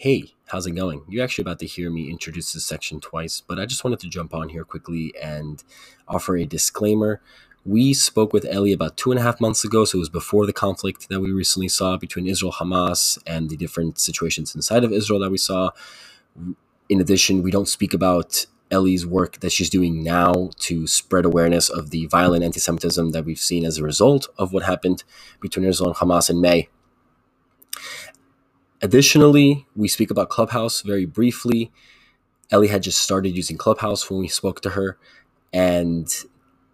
Hey, how's it going? You're actually about to hear me introduce this section twice, but I just wanted to jump on here quickly and offer a disclaimer. We spoke with Ellie about two and a half months ago, so it was before the conflict that we recently saw between Israel Hamas and the different situations inside of Israel that we saw. In addition, we don't speak about Ellie's work that she's doing now to spread awareness of the violent anti Semitism that we've seen as a result of what happened between Israel and Hamas in May. Additionally, we speak about Clubhouse very briefly. Ellie had just started using Clubhouse when we spoke to her, and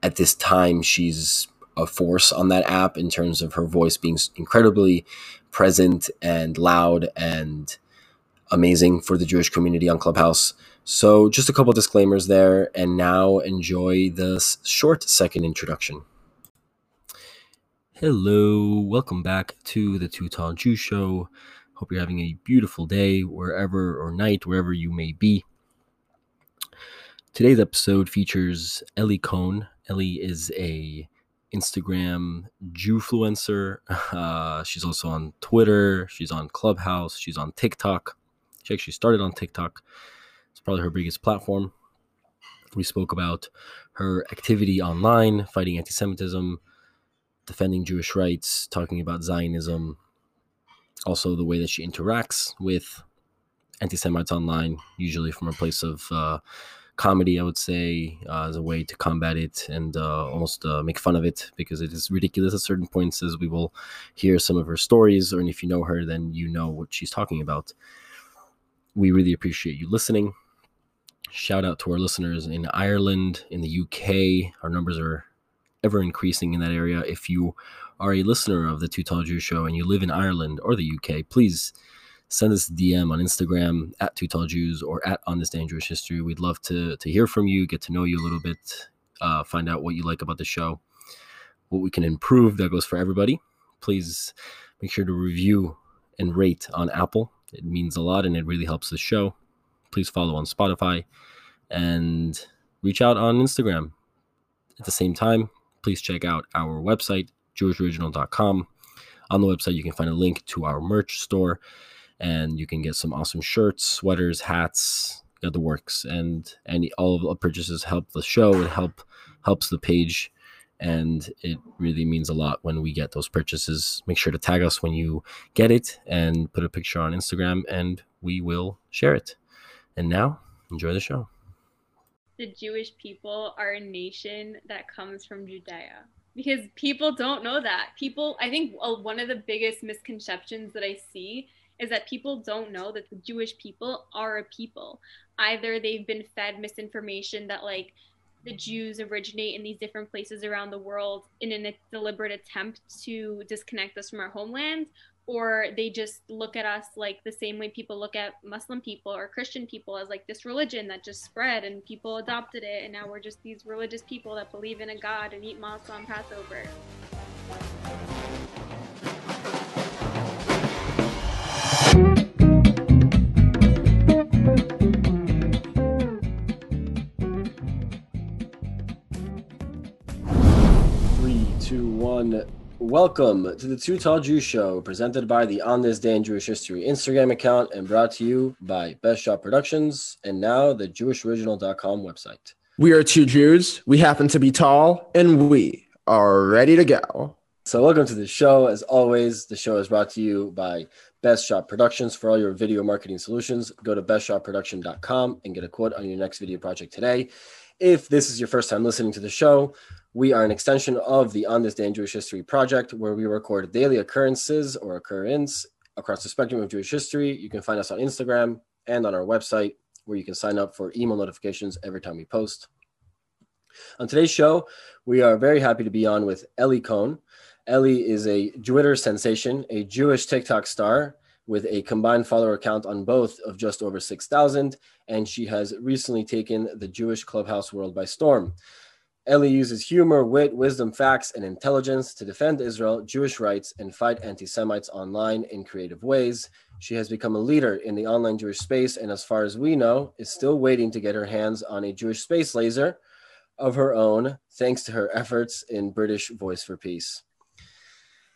at this time, she's a force on that app in terms of her voice being incredibly present and loud and amazing for the Jewish community on Clubhouse. So, just a couple disclaimers there, and now enjoy the short second introduction. Hello, welcome back to the Tall Jew Show. Hope you're having a beautiful day wherever or night, wherever you may be. Today's episode features Ellie Cohn. Ellie is a Instagram Jewfluencer. Uh, she's also on Twitter. She's on Clubhouse. She's on TikTok. She actually started on TikTok. It's probably her biggest platform. We spoke about her activity online, fighting anti Semitism, defending Jewish rights, talking about Zionism, also the way that she interacts with anti Semites online, usually from a place of uh, comedy, I would say, uh, as a way to combat it and uh, almost uh, make fun of it because it is ridiculous at certain points, as we will hear some of her stories. Or if you know her, then you know what she's talking about. We really appreciate you listening. Shout out to our listeners in Ireland, in the UK. Our numbers are ever increasing in that area. If you are a listener of the Too Tall Jew Show and you live in Ireland or the UK, please send us a DM on Instagram at Too Tall Jews or at On This in Jewish History. We'd love to to hear from you, get to know you a little bit, uh, find out what you like about the show, what we can improve. That goes for everybody. Please make sure to review and rate on Apple. It means a lot and it really helps the show. Please follow on Spotify and reach out on Instagram. At the same time, please check out our website, jewishoriginal.com. On the website, you can find a link to our merch store and you can get some awesome shirts, sweaters, hats, got the works. And any all of the purchases help the show. It help helps the page and it really means a lot when we get those purchases. Make sure to tag us when you get it and put a picture on Instagram and we will share it. And now, enjoy the show. The Jewish people are a nation that comes from Judea because people don't know that. People, I think uh, one of the biggest misconceptions that I see is that people don't know that the Jewish people are a people. Either they've been fed misinformation that like the Jews originate in these different places around the world in a deliberate attempt to disconnect us from our homeland, or they just look at us like the same way people look at Muslim people or Christian people as like this religion that just spread and people adopted it, and now we're just these religious people that believe in a God and eat matzah on Passover. Welcome to the Two Tall Jews Show, presented by the On This Day in Jewish History Instagram account and brought to you by Best Shot Productions and now the JewishOriginal.com website. We are two Jews. We happen to be tall, and we are ready to go. So, welcome to the show. As always, the show is brought to you by Best Shot Productions for all your video marketing solutions. Go to bestshotproduction.com and get a quote on your next video project today. If this is your first time listening to the show, we are an extension of the On This Day in Jewish History project, where we record daily occurrences or occurrence across the spectrum of Jewish history. You can find us on Instagram and on our website, where you can sign up for email notifications every time we post. On today's show, we are very happy to be on with Ellie Cohn. Ellie is a Twitter sensation, a Jewish TikTok star with a combined follower count on both of just over 6,000, and she has recently taken the Jewish clubhouse world by storm. Ellie uses humor, wit, wisdom, facts, and intelligence to defend Israel, Jewish rights, and fight anti Semites online in creative ways. She has become a leader in the online Jewish space, and as far as we know, is still waiting to get her hands on a Jewish space laser of her own, thanks to her efforts in British Voice for Peace.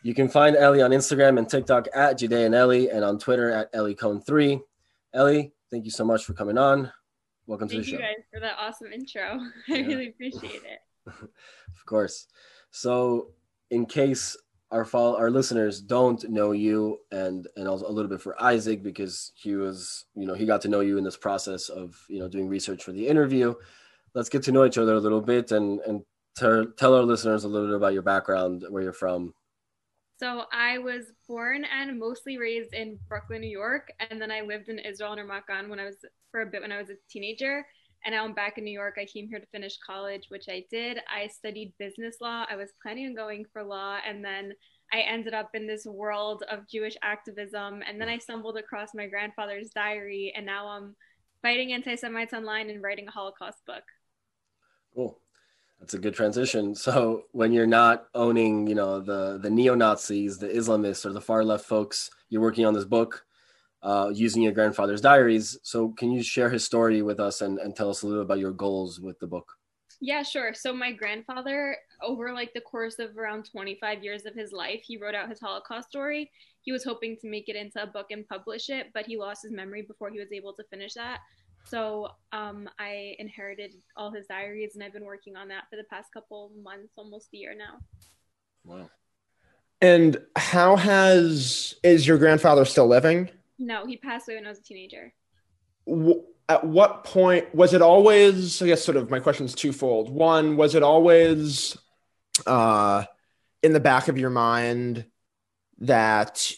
You can find Ellie on Instagram and TikTok at Judean Ellie and on Twitter at Ellie Cohn3. Ellie, thank you so much for coming on. Welcome Thank to you the show. guys for that awesome intro. I Yeah. really appreciate it. Of course. So, in case our follow- our listeners don't know you, and and also a little bit for Isaac because he was, you know, he got to know you in this process of, you know, doing research for the interview. Let's get to know each other a little bit and and tell tell our listeners a little bit about your background, where you're from. So I was born and mostly raised in Brooklyn, New York, and then I lived in Israel and Ramat Gan when I was for a bit when I was a teenager. And now I'm back in New York. I came here to finish college, which I did. I studied business law. I was planning on going for law, and then I ended up in this world of Jewish activism. And then I stumbled across my grandfather's diary, and now I'm fighting anti-Semites online and writing a Holocaust book. Cool. That's a good transition. So when you're not owning, you know, the the neo Nazis, the Islamists, or the far left folks, you're working on this book uh, using your grandfather's diaries. So can you share his story with us and, and tell us a little about your goals with the book? Yeah, sure. So my grandfather, over like the course of around 25 years of his life, he wrote out his Holocaust story. He was hoping to make it into a book and publish it, but he lost his memory before he was able to finish that. So um, I inherited all his diaries, and I've been working on that for the past couple months, almost a year now. Wow. And how has is your grandfather still living? No, he passed away when I was a teenager. W- At what point was it always? I guess sort of my question is twofold. One, was it always uh, in the back of your mind that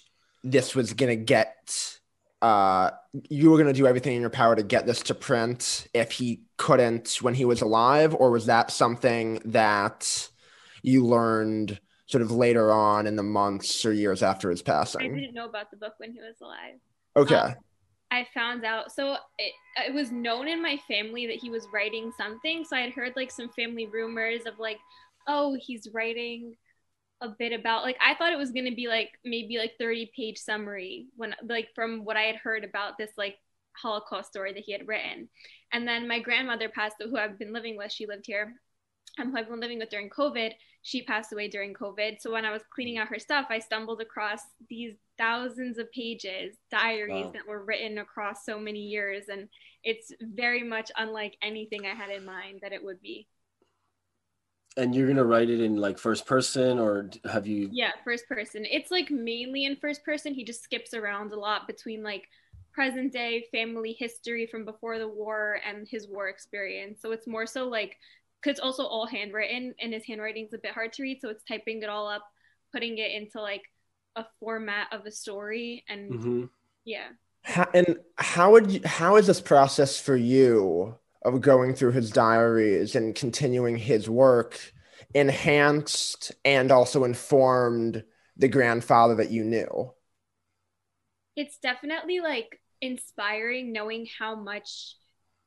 this was going to get? Uh, you were going to do everything in your power to get this to print if he couldn't when he was alive, or was that something that you learned sort of later on in the months or years after his passing? I didn't know about the book when he was alive. Okay. Um, I found out. So it, it was known in my family that he was writing something. So I had heard like some family rumors of like, oh, he's writing a bit about like I thought it was gonna be like maybe like 30 page summary when like from what I had heard about this like Holocaust story that he had written. And then my grandmother passed who I've been living with, she lived here. Um, who I've been living with during COVID. She passed away during COVID. So when I was cleaning out her stuff, I stumbled across these thousands of pages, diaries Wow. that were written across so many years. And it's very much unlike anything I had in mind that it would be. And you're gonna write it in like first person, or have you? Yeah, first person. It's like mainly in first person. He just skips around a lot between like present day family history from before the war and his war experience. So it's more so like, because it's also all handwritten and his handwriting's a bit hard to read. So it's typing it all up, putting it into like a format of a story. And Mhm. yeah. How, and how would you, how is this process for you of going through his diaries and continuing his work enhanced and also informed the grandfather that you knew? it's definitely like inspiring knowing how much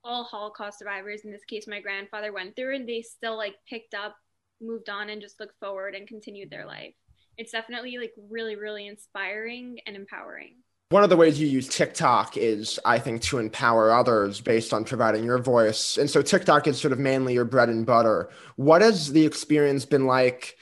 all Holocaust survivors, in this case my grandfather, went through, and they still like picked up, moved on, and just looked forward and continued their life. It's definitely like really, really inspiring and empowering. One of the ways you use TikTok is, I think, to empower others based on providing your voice. And so TikTok is sort of mainly your bread and butter. What has the experience been like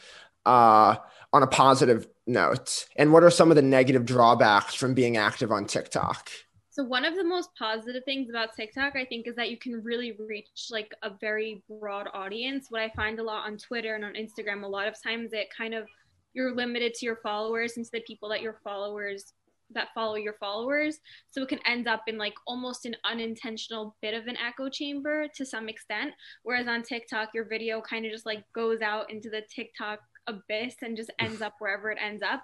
uh, on a positive note? And what are some of the negative drawbacks from being active on TikTok? So one of the most positive things about TikTok, I think, is that you can really reach like a very broad audience. What I find a lot on Twitter and on Instagram, a lot of times it kind of you're limited to your followers and to the people that your followers that follow your followers. So it can end up in like almost an unintentional bit of an echo chamber to some extent. Whereas on TikTok, your video kind of just like goes out into the TikTok abyss and just ends up wherever it ends up.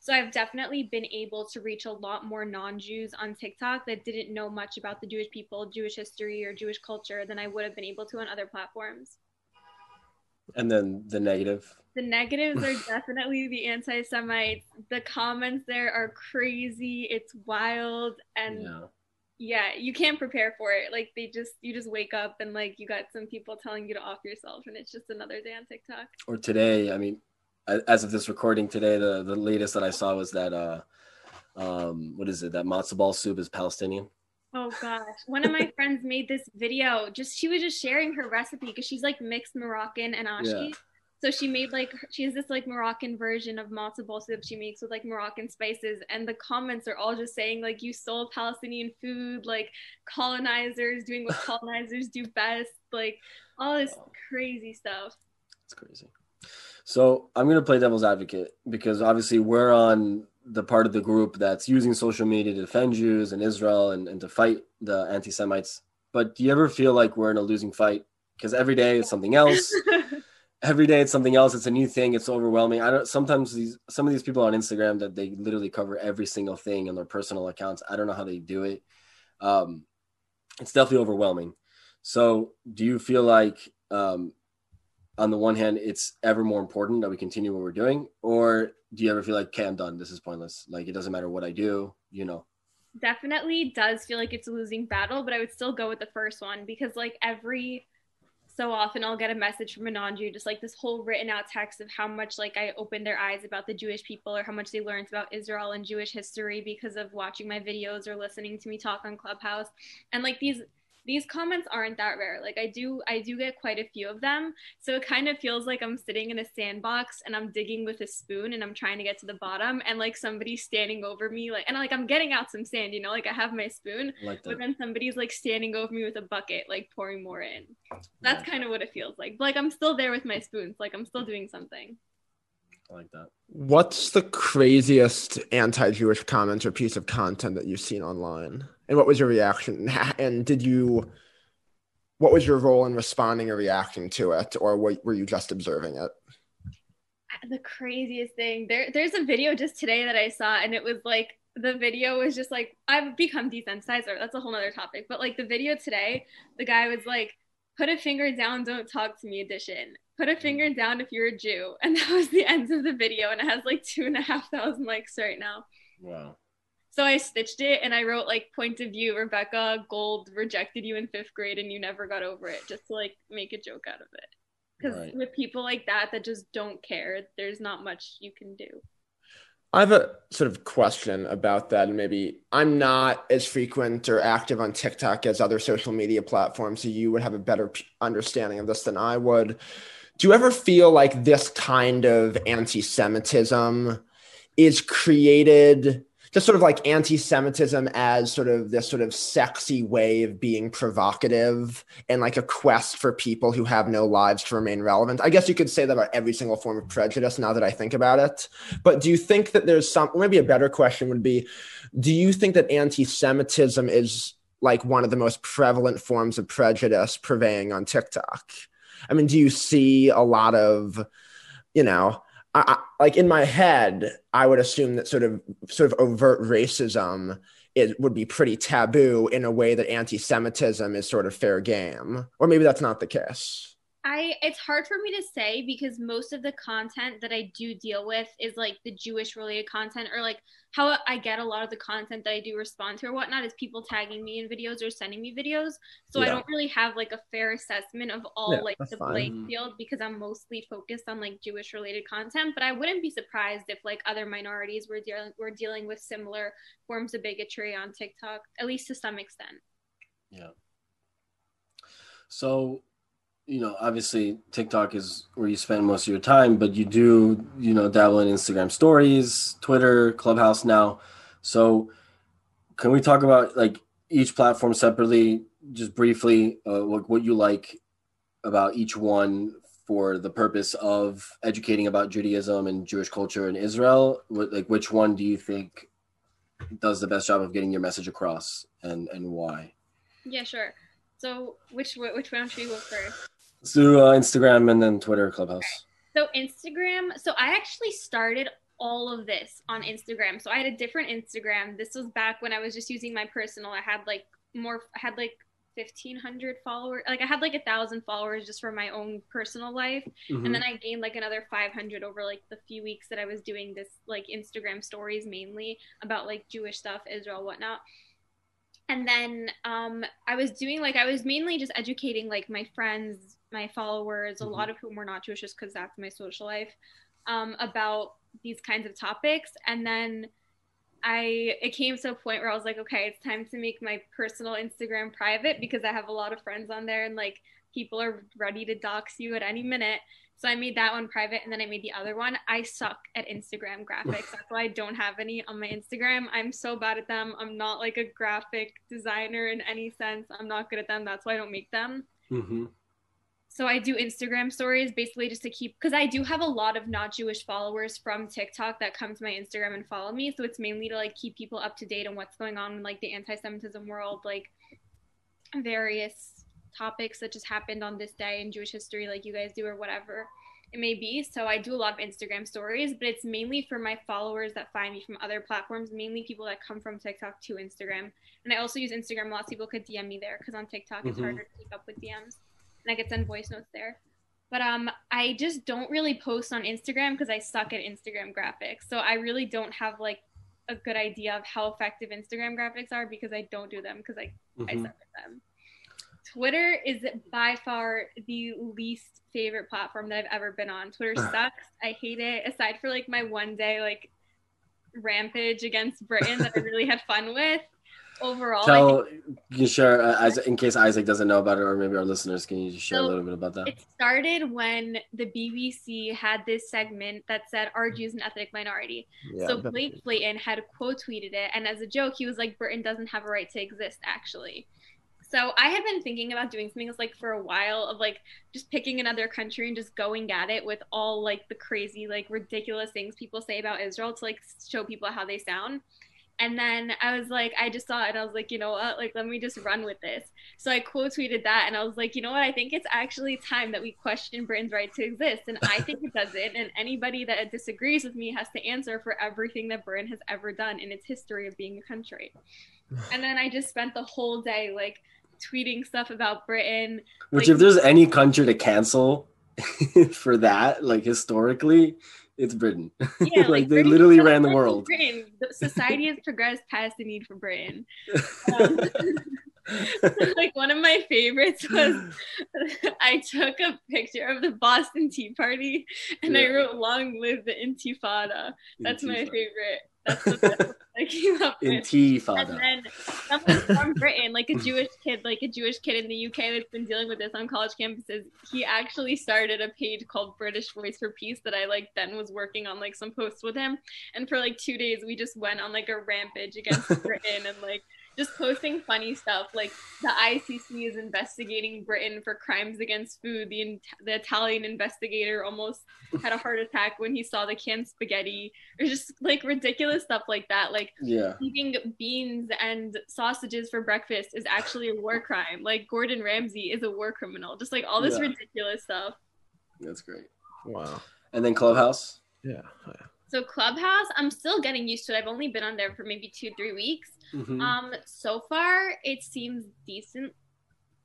So I've definitely been able to reach a lot more non-Jews on TikTok that didn't know much about the Jewish people, Jewish history, or Jewish culture than I would have been able to on other platforms. And then the negative. The negatives are definitely the anti-Semites. The comments there are crazy. It's wild and Yeah. yeah, you can't prepare for it. Like they just you just wake up and like you got some people telling you to off yourself and it's just another day on TikTok. Or today, I mean, as of this recording today, the the latest that I saw was that uh, um, what is it? That matzo ball soup is Palestinian. Oh gosh. One of my friends made this video. Just she was just sharing her recipe because she's like mixed Moroccan and Ashki. Yeah. So she made like she has this like Moroccan version of matzo ball soup she makes with like Moroccan spices, and the comments are all just saying like you stole Palestinian food, like colonizers doing what colonizers do best, like all this crazy stuff. It's crazy. So I'm gonna play devil's advocate because obviously we're on the part of the group that's using social media to defend Jews and Israel and, and to fight the anti-Semites. But do you ever feel like we're in a losing fight? Because every day it's something else. every day it's something else. It's a new thing. It's overwhelming. I don't. Sometimes these some of these people on Instagram that they literally cover every single thing in their personal accounts. I don't know how they do it. Um, it's definitely overwhelming. So, do you feel like, um, on the one hand, it's ever more important that we continue what we're doing, or do you ever feel like, okay, I'm done. This is pointless. Like it doesn't matter what I do. You know. Definitely does feel like it's a losing battle, but I would still go with the first one because like every so often I'll get a message from a non-Jew, just like this whole written out text of how much like I opened their eyes about the Jewish people or how much they learned about Israel and Jewish history because of watching my videos or listening to me talk on Clubhouse. And like these these comments aren't that rare. Like i do i do get quite a few of them. So it kind of feels like i'm sitting in a sandbox and i'm digging with a spoon and i'm trying to get to the bottom and like somebody's standing over me like and like i'm getting out some sand you know like i have my spoon like but then somebody's like standing over me with a bucket like pouring more in. That's yeah. kind of what it feels like. Like i'm still there with my spoons. Like i'm still doing something I like that. What's the craziest anti-Jewish comment or piece of content that you've seen online? And what was your reaction? And did you what was your role in responding or reacting to it or were you just observing it? The craziest thing. There there's a video just today that I saw and it was like the video was just like I've become desensitized or that's a whole other topic. But like the video today, the guy was like put a finger down, don't talk to me edition put a finger down if you're a Jew. And that was the end of the video. And it has like two and a half thousand likes right now. Wow. So I stitched it and I wrote like point of view, Rebecca Gold rejected you in fifth grade and you never got over it, just to like make a joke out of it. Because right. with people like that that just don't care, there's not much you can do. I have a sort of question about that, and maybe I'm not as frequent or active on TikTok as other social media platforms, so you would have a better understanding of this than I would do you ever feel like this kind of anti-Semitism is created just sort of like anti-Semitism as sort of this sort of sexy way of being provocative and like a quest for people who have no lives to remain relevant. I guess you could say that about every single form of prejudice now that I think about it. But do you think that there's some maybe a better question would be do you think that anti-Semitism is like one of the most prevalent forms of prejudice purveying on TikTok? I mean, do you see a lot of, you know, I, I, like in my head, I would assume that sort of sort of overt racism it would be pretty taboo in a way that anti-Semitism is sort of fair game, or maybe that's not the case. I it's hard for me to say because most of the content that I do deal with is like the Jewish related content or like how I get a lot of the content that I do respond to or whatnot is people tagging me in videos or sending me videos. So yeah. I don't really have like a fair assessment of all yeah, like the playing field because I'm mostly focused on like Jewish related content. But I wouldn't be surprised if like other minorities were dealing were dealing with similar forms of bigotry on TikTok, at least to some extent. Yeah. So you know, obviously TikTok is where you spend most of your time, but you do, you know, dabble in Instagram stories, Twitter, Clubhouse now. So, can we talk about like each platform separately, just briefly, uh, what, what you like about each one for the purpose of educating about Judaism and Jewish culture in Israel? What, like, which one do you think does the best job of getting your message across, and and why? Yeah, sure. So which which one should we go first? Let's do uh, Instagram and then Twitter, Clubhouse. So Instagram. So I actually started all of this on Instagram. So I had a different Instagram. This was back when I was just using my personal. I had like more. I had like 1500 followers like i had like a thousand followers just for my own personal life mm-hmm. and then i gained like another 500 over like the few weeks that i was doing this like instagram stories mainly about like jewish stuff israel whatnot and then um, I was doing like I was mainly just educating like my friends, my followers, mm-hmm. a lot of whom were not Jewish, just because that's my social life, um, about these kinds of topics. And then I it came to a point where I was like, okay, it's time to make my personal Instagram private because I have a lot of friends on there and like people are ready to dox you at any minute. So I made that one private and then I made the other one. I suck at Instagram graphics. That's why I don't have any on my Instagram. I'm so bad at them. I'm not like a graphic designer in any sense. I'm not good at them. That's why I don't make them. Mm-hmm. So I do Instagram stories basically just to keep because I do have a lot of not Jewish followers from TikTok that come to my Instagram and follow me. So it's mainly to like keep people up to date on what's going on in like the anti-Semitism world, like various topics that just happened on this day in Jewish history, like you guys do or whatever it may be. So I do a lot of Instagram stories, but it's mainly for my followers that find me from other platforms, mainly people that come from TikTok to Instagram. And I also use Instagram. Lots of people could DM me there because on TikTok it's Mhm. harder to keep up with DMs, and I could send voice notes there. But um, I just don't really post on Instagram because I suck at Instagram graphics. So I really don't have like a good idea of how effective Instagram graphics are because I don't do them because I I Mhm. suck at them. Twitter is by far the least favorite platform that I've ever been on. Twitter sucks. I hate it. Aside for like my one day like rampage against Britain that I really had fun with. Overall, Tell you share uh, Isaac, in case Isaac doesn't know about it, or maybe our listeners can you just share a little bit about that? It started when the BBC had this segment that said, Are Jews an ethnic minority? Yeah, so Blake Flayton had quote tweeted it, and as a joke, he was like, Britain doesn't have a right to exist, actually. So I had been thinking about doing something like for a while of like just picking another country and just going at it with all like the crazy, like ridiculous things people say about Israel to like show people how they sound. And then I was like, I just saw it and I was like, you know what? Like, let me just run with this. So I quote tweeted that and I was like, you know what? I think it's actually time that we question Britain's right to exist. And I think it doesn't. And anybody that disagrees with me has to answer for everything that Britain has ever done in its history of being a country. And then I just spent the whole day like tweeting stuff about Britain. Which, like- if there's any country to cancel for that, like historically, it's Britain. Yeah, like, they Britain- literally ran the world. Britain, society has progressed past the need for Britain. Um, like one of my favorites was I took a picture of the Boston Tea Party and I wrote "Long live the Intifada." That's my favorite. That's the best I came up with. And then someone from Britain, like a Jewish kid, like a Jewish kid in the UK that's been dealing with this on college campuses, he actually started a page called British Voice for Peace that I like then was working on like some posts with him. And for like two days we just went on like a rampage against Britain and like just posting funny stuff like the ICC is investigating Britain for crimes against food. The, the Italian investigator almost had a heart attack when he saw the canned spaghetti. Or just like ridiculous stuff like that. Like yeah. eating beans and sausages for breakfast is actually a war crime. Like Gordon Ramsay is a war criminal. Just like all this Yeah. ridiculous stuff. That's great. wow. And then Clubhouse. Yeah. Oh, yeah. So Clubhouse, I'm still getting used to it. I've only been on there for maybe two, three weeks. Mhm. Um, so far it seems decent.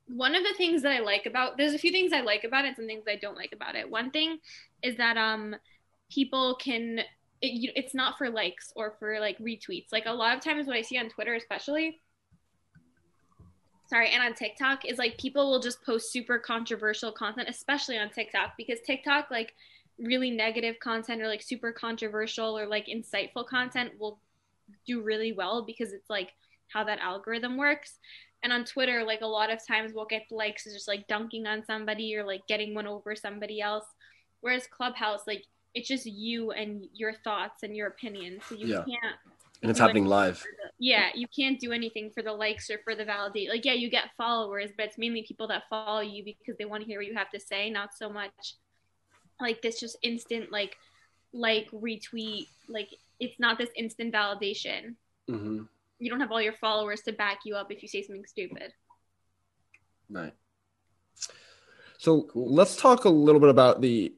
One of the things that I like about there's a few things I like about it, some things I don't like about it. One thing is that um people can it, you, it's not for likes or for like retweets. Like a lot of times what I see on Twitter especially sorry, and on TikTok is like people will just post super controversial content, especially on TikTok because TikTok like really negative content or like super controversial or like insightful content will do really well because it's like how that algorithm works. And on Twitter, like a lot of times we'll get likes is just like dunking on somebody or like getting one over somebody else. Whereas Clubhouse, like it's just you and your thoughts and your opinions. So you Yeah. can't and it's happening live. the- yeah, you can't do anything for the likes or for the validate. Like, yeah, you get followers, but it's mainly people that follow you because they want to hear what you have to say, not so much like this just instant like like retweet. Like it's not this instant validation. hmm You don't have all your followers to back you up if you say something stupid. Right. So Cool. let's talk a little bit about the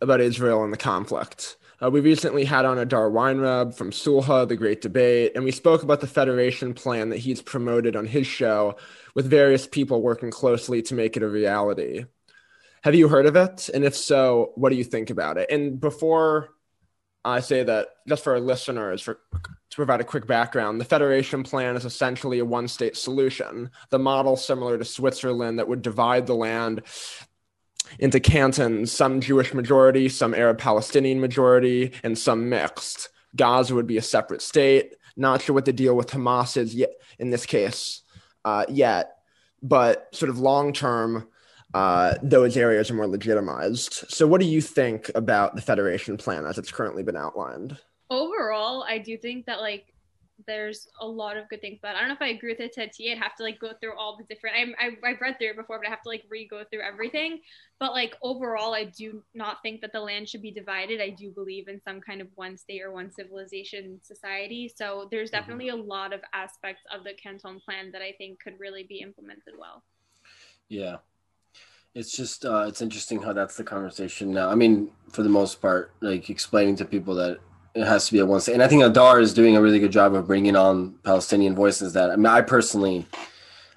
about Israel and the conflict. Uh, we recently had on a Adar Weinreb from Sulha, The Great Debate, and we spoke about the federation plan that he's promoted on his show with various people working closely to make it a reality. Have you heard of it? And if so, what do you think about it? And before I say that, just for our listeners, for, to provide a quick background, the federation plan is essentially a one state solution, the model similar to Switzerland that would divide the land into cantons, some Jewish majority, some Arab Palestinian majority, and some mixed. Gaza would be a separate state. Not sure what the deal with Hamas is yet in this case uh, yet, but sort of long term, uh, those areas are more legitimized. So, what do you think about the federation plan as it's currently been outlined? Overall, I do think that like there's a lot of good things but I don't know if I agree with it to I'd have to like go through all the different. I, I I've read through it before, but I have to like re-go through everything. But like overall, I do not think that the land should be divided. I do believe in some kind of one state or one civilization society. So there's mm-hmm. definitely a lot of aspects of the Canton Plan that I think could really be implemented well. Yeah, it's just uh, it's interesting how that's the conversation now. I mean, for the most part, like explaining to people that it has to be a one state. And I think Adar is doing a really good job of bringing on Palestinian voices. That I mean, I personally,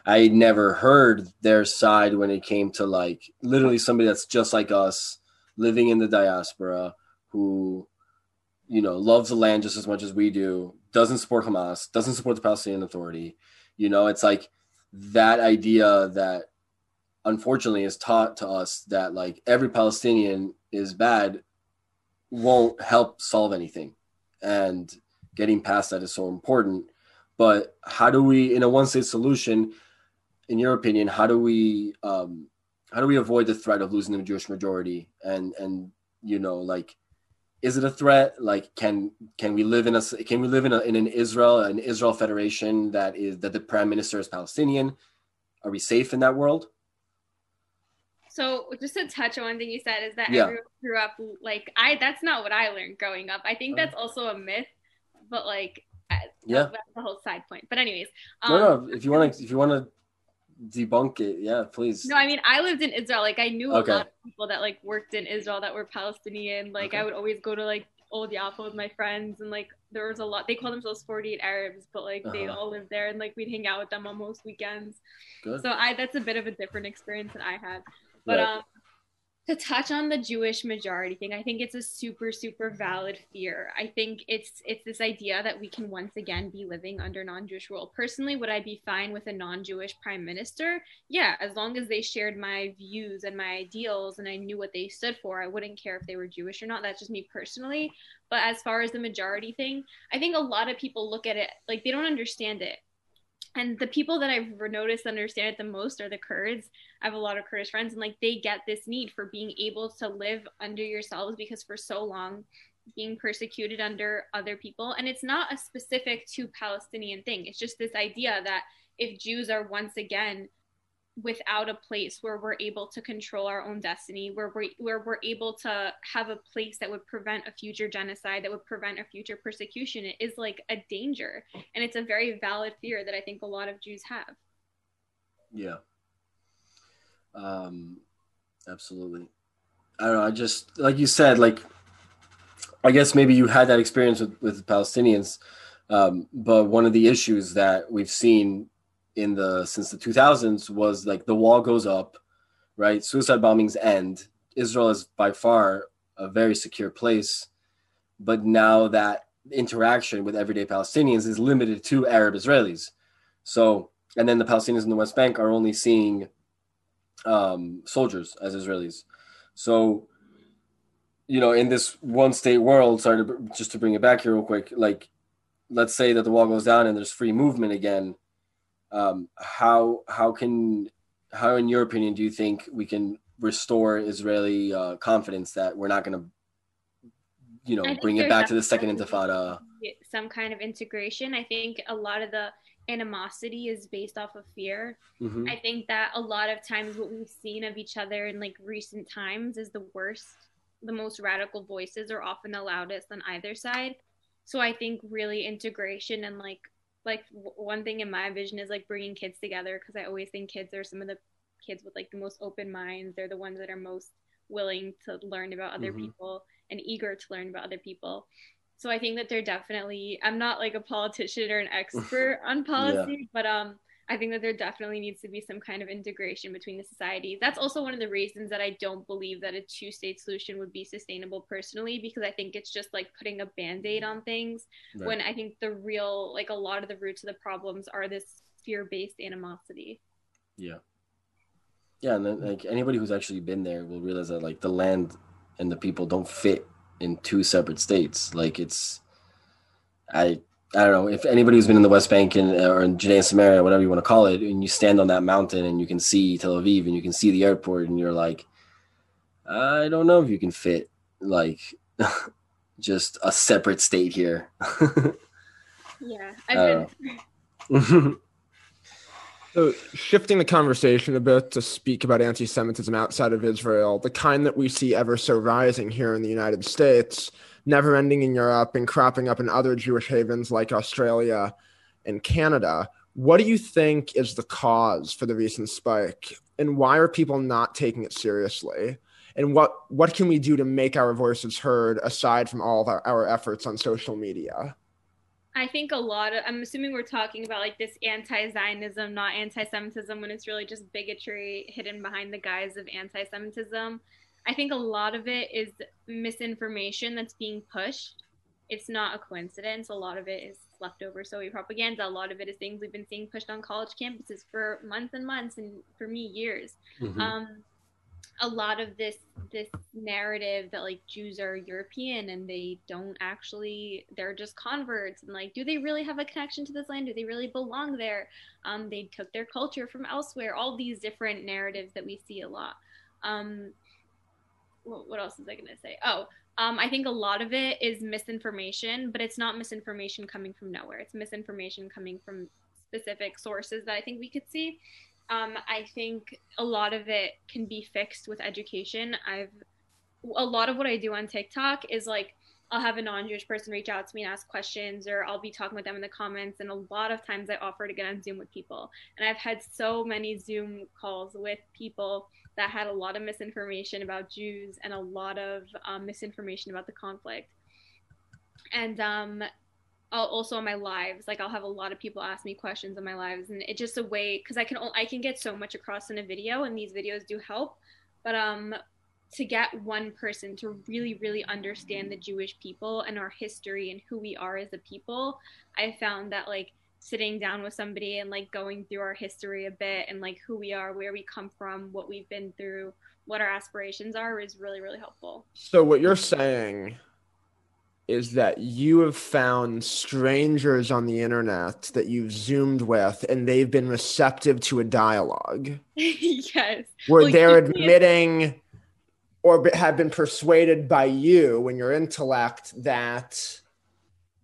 I never heard their side when it came to like literally somebody that's just like us, living in the diaspora, who, you know, loves the land just as much as we do, doesn't support Hamas, doesn't support the Palestinian Authority. You know, it's like that idea that unfortunately is taught to us that like every Palestinian is bad won't help solve anything. And getting past that is so important. But how do we, in a one-state solution, in your opinion, how do we um, how do we avoid the threat of losing the Jewish majority? And and you know, like, is it a threat? Like, can can we live in a can we live in a, in an Israel an Israel federation that is that the prime minister is Palestinian? Are we safe in that world? So just to touch on one thing you said is that yeah. I grew, up like I. That's not what I learned growing up. I think that's also a myth, but like yeah, that's the whole side point. But anyways, um, no, no. If you want to, if you want to debunk it, yeah, please. No, I mean I lived in Israel. Like I knew okay. a lot of people that like worked in Israel that were Palestinian. Like okay. I would always go to like Old Yafa with my friends, and like there was a lot. They call themselves 48 Arabs, but like uh-huh. they all lived there, and like we'd hang out with them on most weekends. Good. So I that's a bit of a different experience that I had. But right. um, to touch on the Jewish majority thing, I think it's a super, super valid fear. I think it's it's this idea that we can once again be living under non-Jewish rule. Personally, would I be fine with a non-Jewish prime minister? Yeah, as long as they shared my views and my ideals and I knew what they stood for, I wouldn't care if they were Jewish or not. That's just me personally. But as far as the majority thing, I think a lot of people look at it like they don't understand it and the people that I've noticed understand it the most are the Kurds. I have a lot of Kurdish friends, and like they get this need for being able to live under yourselves because for so long being persecuted under other people, and it's not a specific to Palestinian thing. It's just this idea that if Jews are once again without a place where we're able to control our own destiny, where we're, where we're able to have a place that would prevent a future genocide, that would prevent a future persecution, it is like a danger. And it's a very valid fear that I think a lot of Jews have. Yeah. Um, absolutely. I don't know. I just, like you said, like, I guess maybe you had that experience with, with Palestinians. Um, but one of the issues that we've seen in the since the 2000s was like the wall goes up, right? Suicide bombings end. Israel is by far a very secure place, but now that interaction with everyday Palestinians is limited to Arab Israelis. So, and then the Palestinians in the West Bank are only seeing um, soldiers as Israelis. So, you know, in this one state world, sorry to, just to bring it back here real quick, like, let's say that the wall goes down and there's free movement again um, how how can how in your opinion do you think we can restore Israeli uh, confidence that we're not going to you know bring it back to the second intifada? some kind of integration. I think a lot of the animosity is based off of fear. Mm-hmm. i think that a lot of times what we've seen of each other in like recent times is the worst the most radical voices are often the loudest on either side. So i think really integration and like like one thing in my vision is like bringing kids together because I always think kids are some of the kids with like the most open minds. They're the ones that are most willing to learn about other mm-hmm. people and eager to learn about other people. So I think that they're definitely I'm not like a politician or an expert on policy, yeah. but um I think that there definitely needs to be some kind of integration between the societies. That's also one of the reasons that I don't believe that a two state solution would be sustainable personally, because I think it's just like putting a band aid on things right. when I think the real, like a lot of the roots of the problems are this fear based animosity. Yeah. Yeah. And then, like anybody who's actually been there will realize that like the land and the people don't fit in two separate states. Like it's, I, I don't know if anybody who's been in the West Bank and uh, or in Judea and Samaria, whatever you want to call it, and you stand on that mountain and you can see Tel Aviv and you can see the airport, and you're like, I don't know if you can fit like just a separate state here. Yeah, I've been. So, shifting the conversation a bit to speak about anti Semitism outside of Israel, the kind that we see ever so rising here in the United States, never ending in Europe and cropping up in other Jewish havens like Australia and Canada. What do you think is the cause for the recent spike? And why are people not taking it seriously? And what, what can we do to make our voices heard aside from all of our, our efforts on social media? I think a lot of, I'm assuming we're talking about like this anti Zionism, not anti Semitism, when it's really just bigotry hidden behind the guise of anti Semitism. I think a lot of it is misinformation that's being pushed. It's not a coincidence. A lot of it is leftover Soviet propaganda. A lot of it is things we've been seeing pushed on college campuses for months and months, and for me, years. Mhm. Um, a lot of this this narrative that like Jews are European and they don't actually they're just converts and like do they really have a connection to this land? Do they really belong there? Um, they took their culture from elsewhere. All these different narratives that we see a lot. Um, what, else is I gonna say? Oh, um, I think a lot of it is misinformation, but it's not misinformation coming from nowhere. It's misinformation coming from specific sources that I think we could see. Um, I think a lot of it can be fixed with education. I've a lot of what I do on TikTok is like I'll have a non-Jewish person reach out to me and ask questions, or I'll be talking with them in the comments. And a lot of times I offer to get on Zoom with people, and I've had so many Zoom calls with people that had a lot of misinformation about Jews and a lot of um, misinformation about the conflict. And um, I'll also on my lives, like I'll have a lot of people ask me questions on my lives, and it's just a way because I can I can get so much across in a video, and these videos do help. But um, to get one person to really really understand the Jewish people and our history and who we are as a people, I found that like sitting down with somebody and like going through our history a bit and like who we are, where we come from, what we've been through, what our aspirations are is really really helpful. So, what you're saying is that you have found strangers on the internet that you've zoomed with and they've been receptive to a dialogue yes. where Well, they're admitting or have been persuaded by you and your intellect that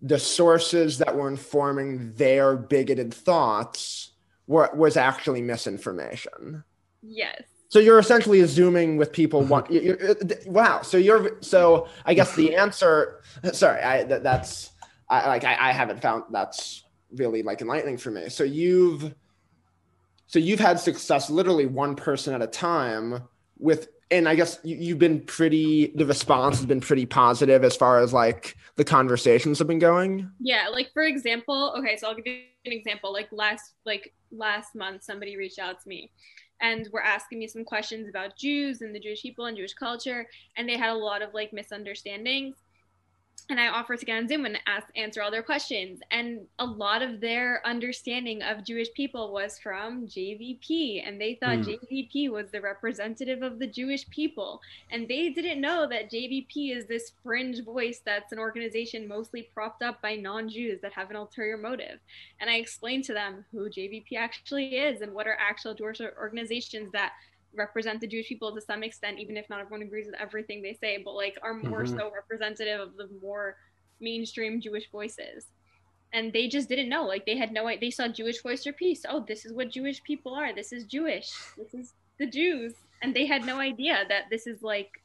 the sources that were informing their bigoted thoughts were was actually misinformation. Yes. So you're essentially zooming with people. One, you you're, uh, wow. So you're so I guess the answer. Sorry, I that, that's I like I, I haven't found that's really like enlightening for me. So you've so you've had success literally one person at a time with and I guess you, you've been pretty the response has been pretty positive as far as like the conversations have been going. Yeah, like for example, okay, so I'll give you an example. Like last like last month somebody reached out to me and were asking me some questions about Jews and the Jewish people and Jewish culture and they had a lot of like misunderstandings. And I offer to get on Zoom and ask answer all their questions. And a lot of their understanding of Jewish people was from JVP. And they thought Hmm. JVP was the representative of the Jewish people. And they didn't know that JVP is this fringe voice that's an organization mostly propped up by non Jews that have an ulterior motive. And I explained to them who JVP actually is and what are actual Jewish organizations that represent the Jewish people to some extent, even if not everyone agrees with everything they say, but like are more Mhm. so representative of the more mainstream Jewish voices. And they just didn't know. Like they had no idea. They saw Jewish Voice for Peace. Oh, this is what Jewish people are. This is Jewish. This is the Jews. And they had no idea that this is like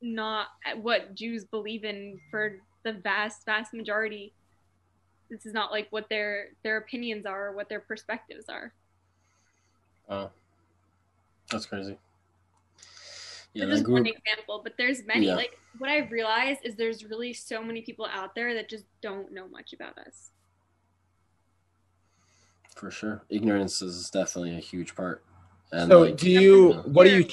not what Jews believe in for the vast, vast majority. This is not like what their their opinions are or what their perspectives are. Oh, that's crazy. Yeah, This that is group. one example, but there's many. Yeah. Like what I've realized is there's really so many people out there that just don't know much about us. For sure, ignorance is definitely a huge part. And So like, do you? What do you?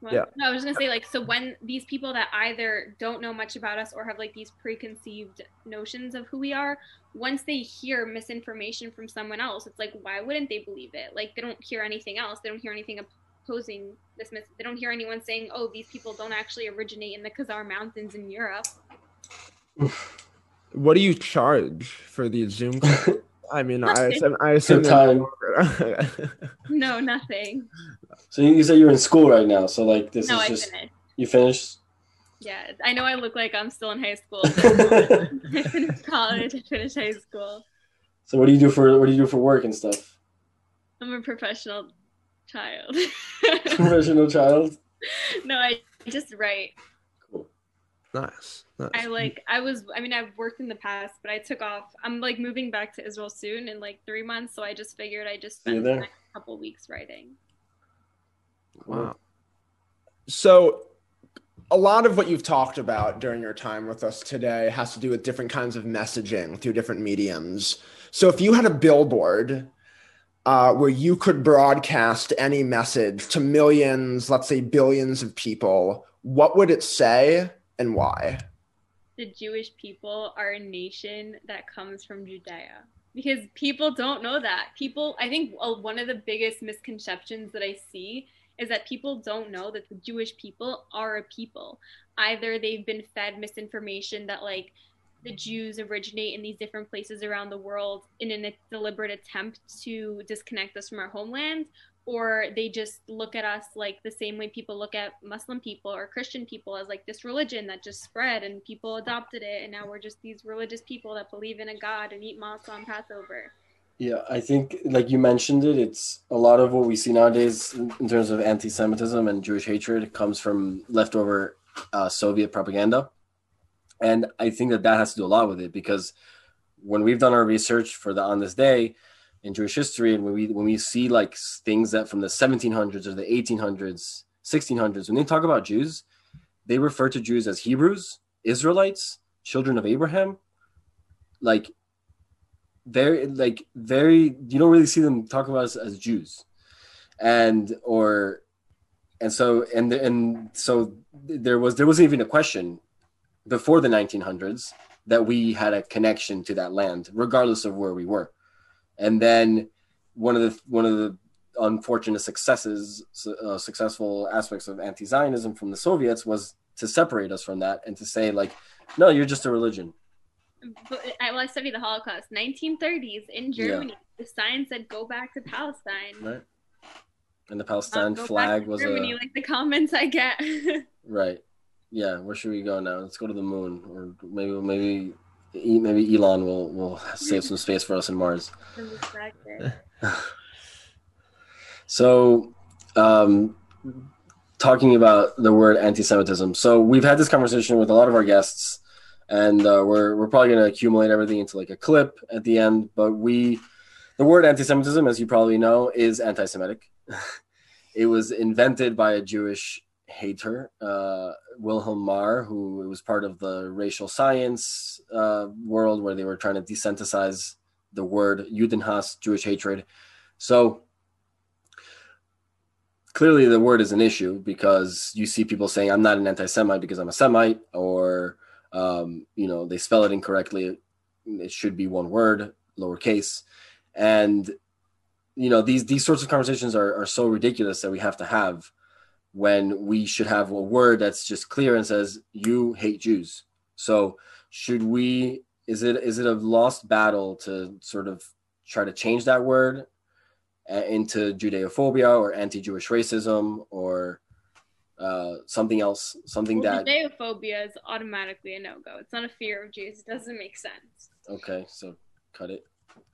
Well, Yeah. No, I was gonna say like so when these people that either don't know much about us or have like these preconceived notions of who we are, once they hear misinformation from someone else, it's like why wouldn't they believe it? Like they don't hear anything else. They don't hear anything opposing this. Mis- they don't hear anyone saying, "Oh, these people don't actually originate in the Khazar Mountains in Europe." What do you charge for these Zoom calls? I mean, I assume, I assume time. No, nothing. So you, you said you're in school right now. So like this no, is I just finished. you finished. Yeah, I know I look like I'm still in high school. I finished college. I finished high school. So what do you do for what do you do for work and stuff? I'm a professional child. Professional child. no, I just write. Cool. nice. nice. I like. I was. I mean, I've worked in the past, but I took off. I'm like moving back to Israel soon in like three months, so I just figured I just See you spend the next couple weeks writing. Wow. So, a lot of what you've talked about during your time with us today has to do with different kinds of messaging through different mediums. So, if you had a billboard uh, where you could broadcast any message to millions, let's say billions of people, what would it say and why? the Jewish people are a nation that comes from Judea. Because people don't know that. People, I think one of the biggest misconceptions that I see is that people don't know that the Jewish people are a people. Either they've been fed misinformation that, like, the Jews originate in these different places around the world in a deliberate attempt to disconnect us from our homeland, or they just look at us like the same way people look at Muslim people or Christian people as like this religion that just spread and people adopted it, and now we're just these religious people that believe in a God and eat matzah on Passover. Yeah, I think like you mentioned it, it's a lot of what we see nowadays in terms of anti-Semitism and Jewish hatred comes from leftover uh, Soviet propaganda, and I think that that has to do a lot with it because when we've done our research for the on this day in Jewish history, and when we when we see like things that from the 1700s or the 1800s, 1600s, when they talk about Jews, they refer to Jews as Hebrews, Israelites, children of Abraham, like very like very you don't really see them talk about us as Jews, and or and so and and so there was there wasn't even a question before the 1900s that we had a connection to that land, regardless of where we were, and then one of the one of the unfortunate successes uh, successful aspects of anti-zionism from the soviets was to separate us from that and to say like no you're just a religion But I, well, I studied the Holocaust, 1930s in Yeah. Germany. The sign said, "Go back to Palestine." right and the palestine flag was Germany, a like the comments I get. right yeah where should we go now let's go to the moon or maybe maybe maybe elon will will save some space for us in mars So, um, talking about the word anti-Semitism. So we've had this conversation with a lot of our guests, and uh, we're we're probably going to accumulate everything into like a clip at the end. But we, the word anti-Semitism, as you probably know, is anti-Semitic. it was invented by a Jewish hater, uh, Wilhelm Marr, who was part of the racial science uh, world where they were trying to desensitize the word Judenhass, Jewish hatred. So clearly the word is an issue because you see people saying i'm not an anti-semite because i'm a semite or um, you know they spell it incorrectly it should be one word lowercase and you know these these sorts of conversations are, are so ridiculous that we have to have when we should have a word that's just clear and says you hate jews so should we is it is it a lost battle to sort of try to change that word uh, into Judeophobia or anti-Jewish racism or uh, something else, something well, that Judeophobia is automatically a no-go. It's not a fear of Jews. It doesn't make sense. okay, so cut it.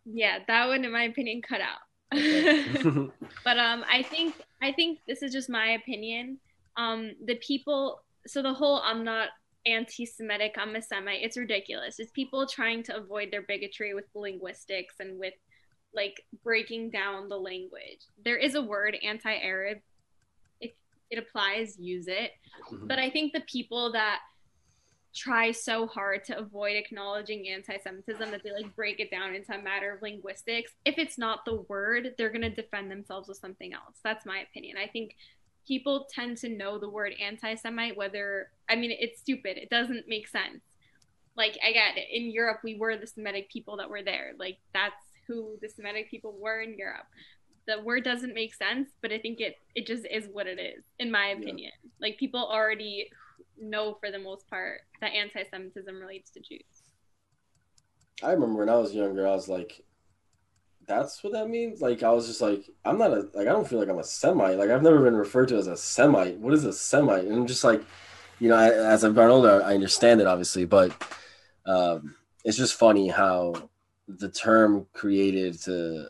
Yeah, that one, in my opinion, cut out. Okay. but um, I think I think this is just my opinion. Um, the people, so the whole I'm not anti-Semitic, I'm a Semite. It's ridiculous. It's people trying to avoid their bigotry with linguistics and with like breaking down the language. There is a word anti-Arab. If it applies, use it. Mhm. But I think the people that try so hard to avoid acknowledging anti-Semitism that they like break it down into a matter of linguistics. If it's not the word, they're gonna defend themselves with something else. That's my opinion. I think people tend to know the word anti-Semite, whether I mean it's stupid. It doesn't make sense. Like I get it. In Europe, we were the Semitic people that were there. Like that's who the Semitic people were in Europe. The word doesn't make sense, but I think it it just is what it is, in my Yeah. opinion. Like people already know for the most part that anti-Semitism relates to Jews. I remember when I was younger, I was like, that's what that means. Like I was just like, I'm not a like I don't feel like I'm a Semite. Like I've never been referred to as a Semite. What is a Semite? And I'm just like, you know, I, as I've gotten older, I understand it obviously, but um, it's just funny how the term created to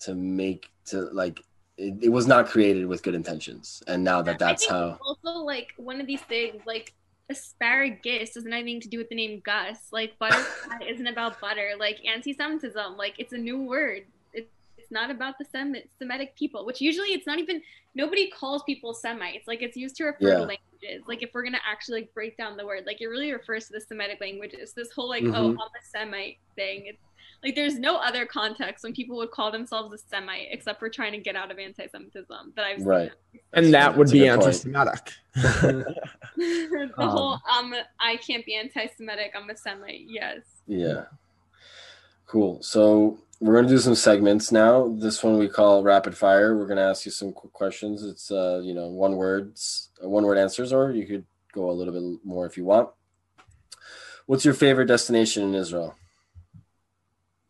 to make to like it, it was not created with good intentions, and now that that's how. Also, like one of these things, like asparagus doesn't have anything to do with the name Gus. Like butterfly isn't about butter. Like anti-Semitism, like it's a new word. It's it's not about the Sem- Semitic people, which usually it's not even. Nobody calls people Semites. Like it's used to refer Yeah. to languages. Like if we're gonna actually like break down the word, like it really refers to the Semitic languages. This whole like oh Mhm. I'm a Semite thing. It's like there's no other context when people would call themselves a Semite except for trying to get out of anti-Semitism that I've seen. Right. And that would That's be anti-Semitic. the Um, whole um I can't be anti-Semitic. I'm a Semite. Yes. Yeah. Cool. So we're gonna do some segments now. This one we call rapid fire. We're gonna ask you some quick questions. It's uh, you know, one words, uh, one word answers, or you could go a little bit more if you want. What's your favorite destination in Israel?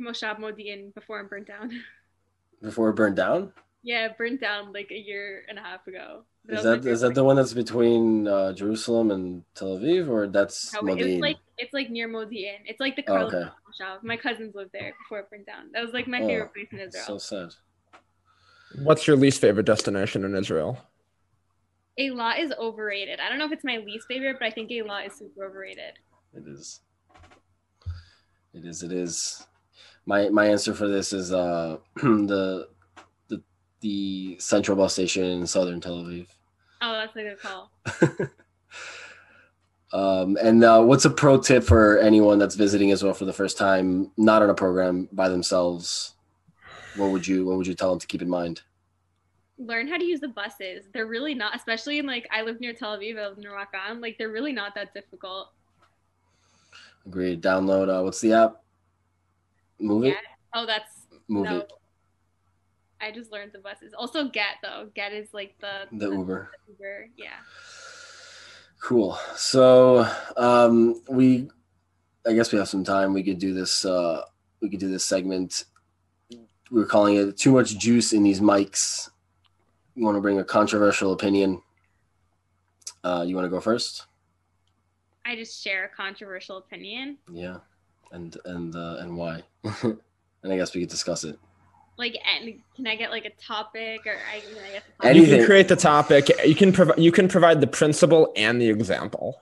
Moshav Modi'in before it burnt down. Before it burned down? yeah, it burnt down like a year and a half ago. But Is I was that like, is that the one that's between uh, Jerusalem and Tel Aviv, or that's No, it's Modi'in? like it's like near Modi'in. It's like the Oh, okay. Moshav. My cousins lived there before it burned down. That was like my Oh, favorite place in Israel. so sad. What's your least favorite destination in Israel? Eilat is overrated. I don't know if it's my least favorite, but I think Eilat is super overrated. It is. It is. It is. My my answer for this is uh the the the central bus station in southern Tel Aviv. Oh, that's a good call. Um, and uh, what's a pro tip for anyone that's visiting Israel for the first time, not on a program by themselves? What would you What would you tell them to keep in mind? Learn how to use the buses. They're really not, especially in like I live near Tel Aviv, I live near Rakan. Like they're really not that difficult. Agreed. Download. Uh, what's the app? Moovit. Oh, that's Move no. it. I just learned the buses. Also, Gett though. Gett is like the The Uber. Uber. Yeah. Cool. So um, we, I guess we have some time. We could do this. Uh, we could do this segment. We are calling it "Too Much Juice in These Mics." You want to bring a controversial opinion? Uh, you want to go first? I just share a controversial opinion. Yeah, and and uh, and why? and I guess we could discuss it. Like, and can I get like a topic or I, can I get the Any- You can create the topic. You can provide. You can provide the principle and the example.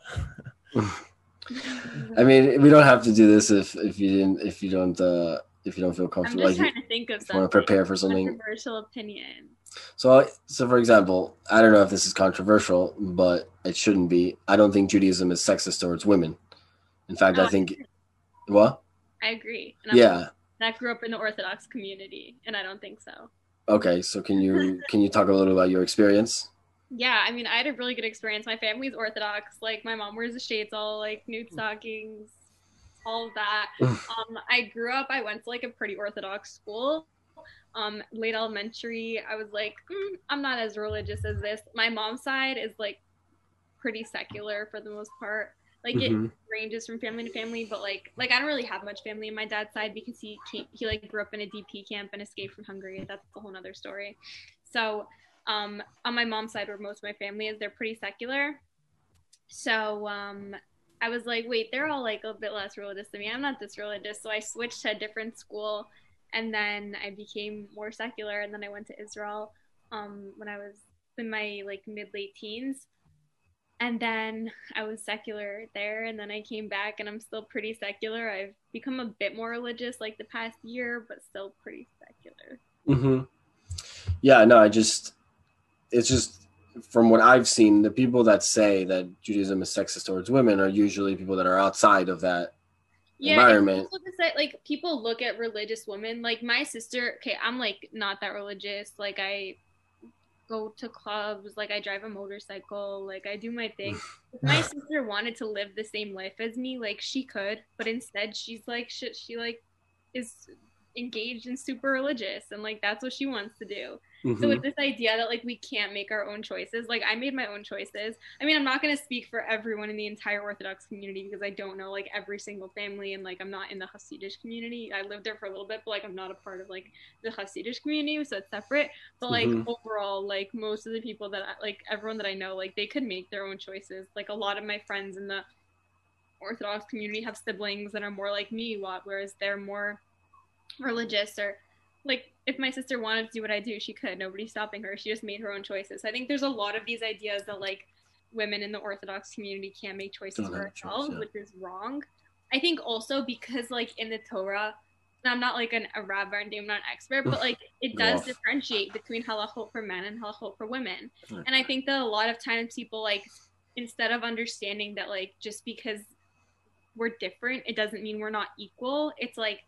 I mean, we don't have to do this if if you didn't if you don't uh, if you don't feel comfortable. I'm comfortable. just Like, trying to think of if you want something. to prepare for something. Controversial opinion. So, so for example, I don't know if this is controversial, but it shouldn't be. I don't think Judaism is sexist towards women. In fact, No, I think what? I agree. And I'm Yeah. That grew up in the Orthodox community, and I don't think so. Okay. So can you can you talk a little about your experience? Yeah, I mean, I had a really good experience. My family's Orthodox. Like, my mom wears the shades, all like nude stockings, all of that. um, I grew up. I went to like a pretty Orthodox school. Um, late elementary, I was like, mm, I'm not as religious as this. My mom's side is like pretty secular for the most part. Like it Mhm. ranges from family to family, but like like I don't really have much family on my dad's side because he came, he like grew up in a DP camp and escaped from Hungary. That's a whole nother story. So um, on my mom's side, where most of my family is, they're pretty secular. So um, I was like, wait, they're all like a bit less religious than me. I'm not this religious. So I switched to a different school, and then I became more secular. And then I went to Israel um, when I was in my like mid late teens. And then I was secular there, and then I came back, and I'm still pretty secular. I've become a bit more religious like the past year, but still pretty secular. Mm-hmm. Yeah. No. I just it's just from what I've seen, the people that say that Judaism is sexist towards women are usually people that are outside of that. yeah, environment. Say, like people look at religious women. Like my sister, okay, I'm like not that religious. Like I go to clubs, like I drive a motorcycle, like I do my thing. if my sister wanted to live the same life as me, like she could, but instead she's like she, she like is engaged and super religious and like that's what she wants to do. Mhm. So it's this idea that like we can't make our own choices. Like I made my own choices. I mean, I'm not going to speak for everyone in the entire Orthodox community because I don't know like every single family and like I'm not in the Hasidic community. I lived there for a little bit, but like I'm not a part of like the Hasidic community, so it's separate. But like Mhm. overall, like most of the people that I, like everyone that I know, like they could make their own choices. Like a lot of my friends in the Orthodox community have siblings that are more like me, whereas they're more religious or like if my sister wanted to do what I do, she could. Nobody's stopping her. She just made her own choices. I think there's a lot of these ideas that like women in the Orthodox community can't make choices Don't for have choice, yeah. which is wrong. I think also because like in the Torah, and I'm not like an, a rabbi and I'm not an expert, but like it does differentiate between halachot for men and halachot for women. Right. And I think that a lot of times people like instead of understanding that like just because we're different, it doesn't mean we're not equal. It's like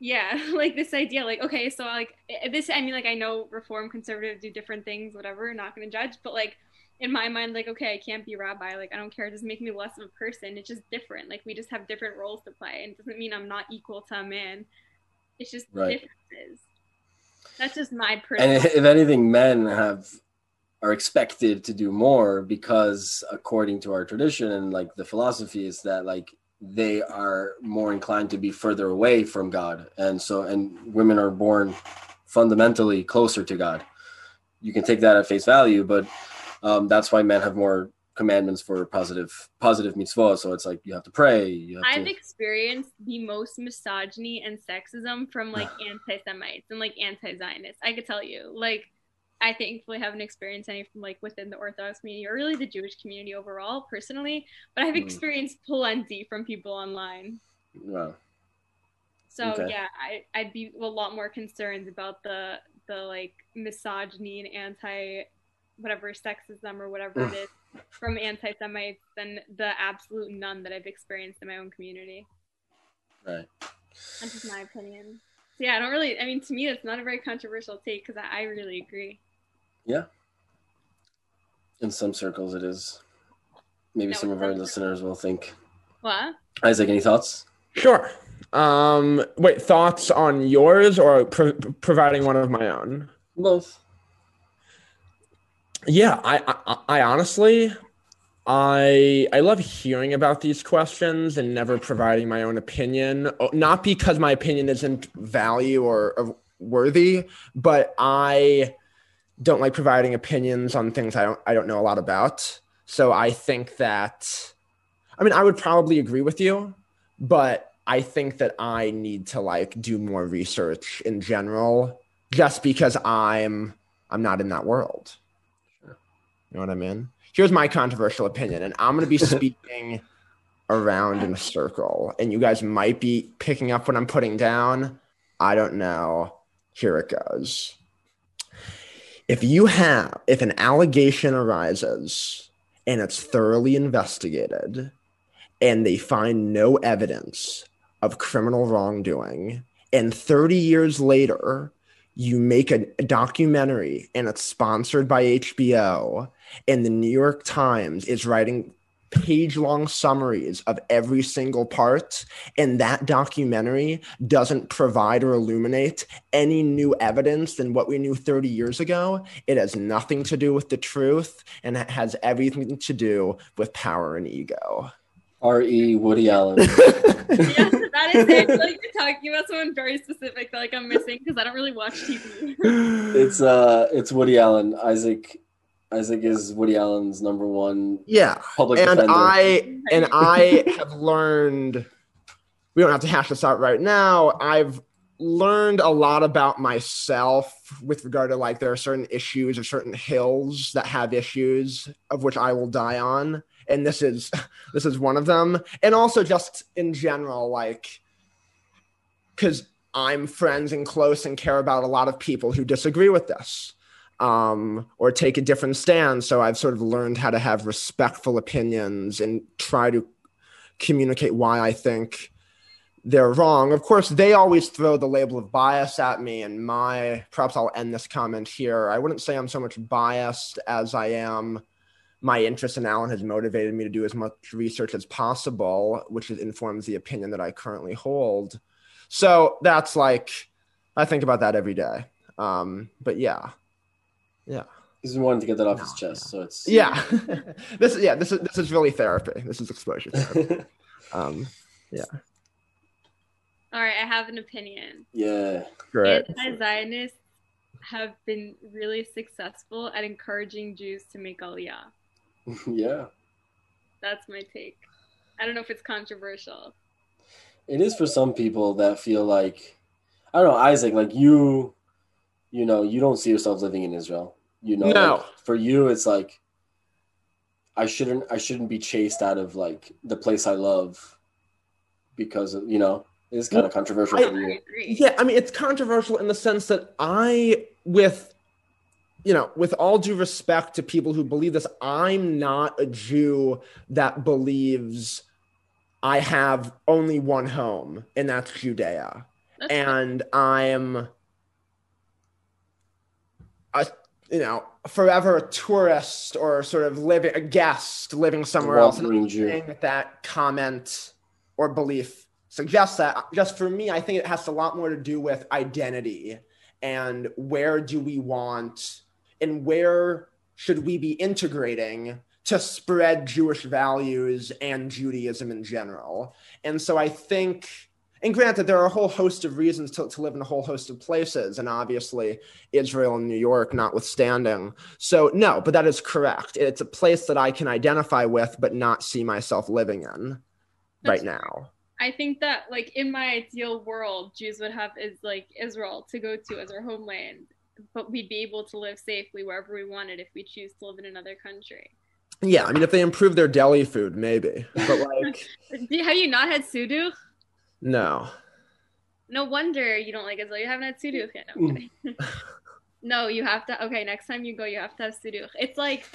yeah, like this idea, like okay, so like this. I mean, like I know reform conservative do different things, whatever. Not gonna judge, but like in my mind, like okay, I can't be rabbi. Like I don't care. It doesn't make me less of a person. It's just different. Like we just have different roles to play, and it doesn't mean I'm not equal to a man. It's just Right. differences. That's just my and personal. if if anything, men have are expected to do more because according to our tradition and like the philosophy is that like they are more inclined to be further away from God, and so and women are born fundamentally closer to God. You can take that at face value, but um, that's why men have more commandments for positive positive mitzvah. So it's like you have to pray. You have I've to, experienced the most misogyny and sexism from like anti-Semites and like anti-Zionists. I could tell you, like, I thankfully haven't experienced any from like within the Orthodox community or really the Jewish community overall, personally. But I've Mm. experienced plenty from people online. wow. So Okay. yeah, I, I'd be a lot more concerned about the the like misogyny and anti whatever sexism or whatever it is from anti-Semites than the absolute none that I've experienced in my own community. Right. That's just my opinion. So yeah, I don't really. I mean, to me, that's not a very controversial take because I, I really agree. In some circles, it is. Maybe No, some of our some listeners will think. What? Isaac, any thoughts? Sure. Um, wait, thoughts on yours or pro- providing one of my own? Both. Yeah, I, I, I honestly, I, I love hearing about these questions and never providing my own opinion. Oh, Not because my opinion isn't value or, or worthy, but I don't like providing opinions on things I don't, I don't know a lot about. So I think that, I mean, I would probably agree with you, but I think that I need to like do more research in general, just because I'm, I'm not in that world. You know what I mean? Here's my controversial opinion, and I'm going to be speaking around in a circle, and you guys might be picking up what I'm putting down. I don't know. Here it goes. If you have, if an allegation arises and it's thoroughly investigated and they find no evidence of criminal wrongdoing, and 30 years later, you make a, documentary and it's sponsored by HBO, and the New York Times is writing page long summaries of every single part, and that documentary doesn't provide or illuminate any new evidence than what we knew 30 years ago, it has nothing to do with the truth and it has everything to do with power and ego. R.E. Woody Allen. Yeah, that is it. I feel like you're talking about someone very specific that like I'm missing because I don't really watch TV. it's uh, it's Woody Allen. Isaac, Isaac is Woody Allen's number one yeah. public and defender. I and I have learned. We don't have to hash this out right now. I've learned a lot about myself with regard to like there are certain issues or certain hills that have issues of which I will die on, and this is this is one of them. And also just in general, like because I'm friends and close and care about a lot of people who disagree with this um, or take a different stand. So I've sort of learned how to have respectful opinions and try to communicate why I think they're wrong. Of course, they always throw the label of bias at me, and my perhaps I'll end this comment here. I wouldn't say I'm so much biased as I am. My interest in Allen has motivated me to do as much research as possible, which informs the opinion that I currently hold. So that's like, I think about that every day. Um, but yeah, yeah, He's wanting to get that off his No, chest, so it's yeah. this yeah this is this is really therapy. This is exposure therapy. Um, yeah. All right, I have an opinion. yeah. great. Anti-Zionists have been really successful at encouraging Jews to make Aliyah. yeah. That's my take. I don't know if it's controversial. It is for some people that feel like I don't know, Isaac, like you you know, you don't see yourself living in Israel. You know, No. like, for you it's like I shouldn't I shouldn't be chased out of like the place I love because of, you know, it's kind of controversial I- for I you. Yeah, I mean it's controversial in the sense that I with you know, with all due respect to people who believe this, I'm not a Jew that believes I have only one home, and that's Judea. That's fine. and I'm a you know forever a tourist or sort of living a guest living somewhere else. And I'm Wandering saying that that comment or belief suggests that. Just for me, I think it has a lot more to do with identity and where do we want and where should we be integrating to spread Jewish values and Judaism in general. And so I think, and granted, there are a whole host of reasons to, to live in a whole host of places, and obviously Israel and New York notwithstanding. So, no, but that is correct. It's a place that I can identify with, but not see myself living in That's right now. I think that like in my ideal world, Jews would have is like Israel to go to as our homeland, but we'd be able to live safely wherever we wanted if we choose to live in another country. Yeah, I mean, if they improve their deli food, maybe. But like, Have you not had sudu? No. No wonder you don't like Israel. You haven't had sudu yet. No, mm. no, you have to. Okay, next time you go, you have to have sudu. It's like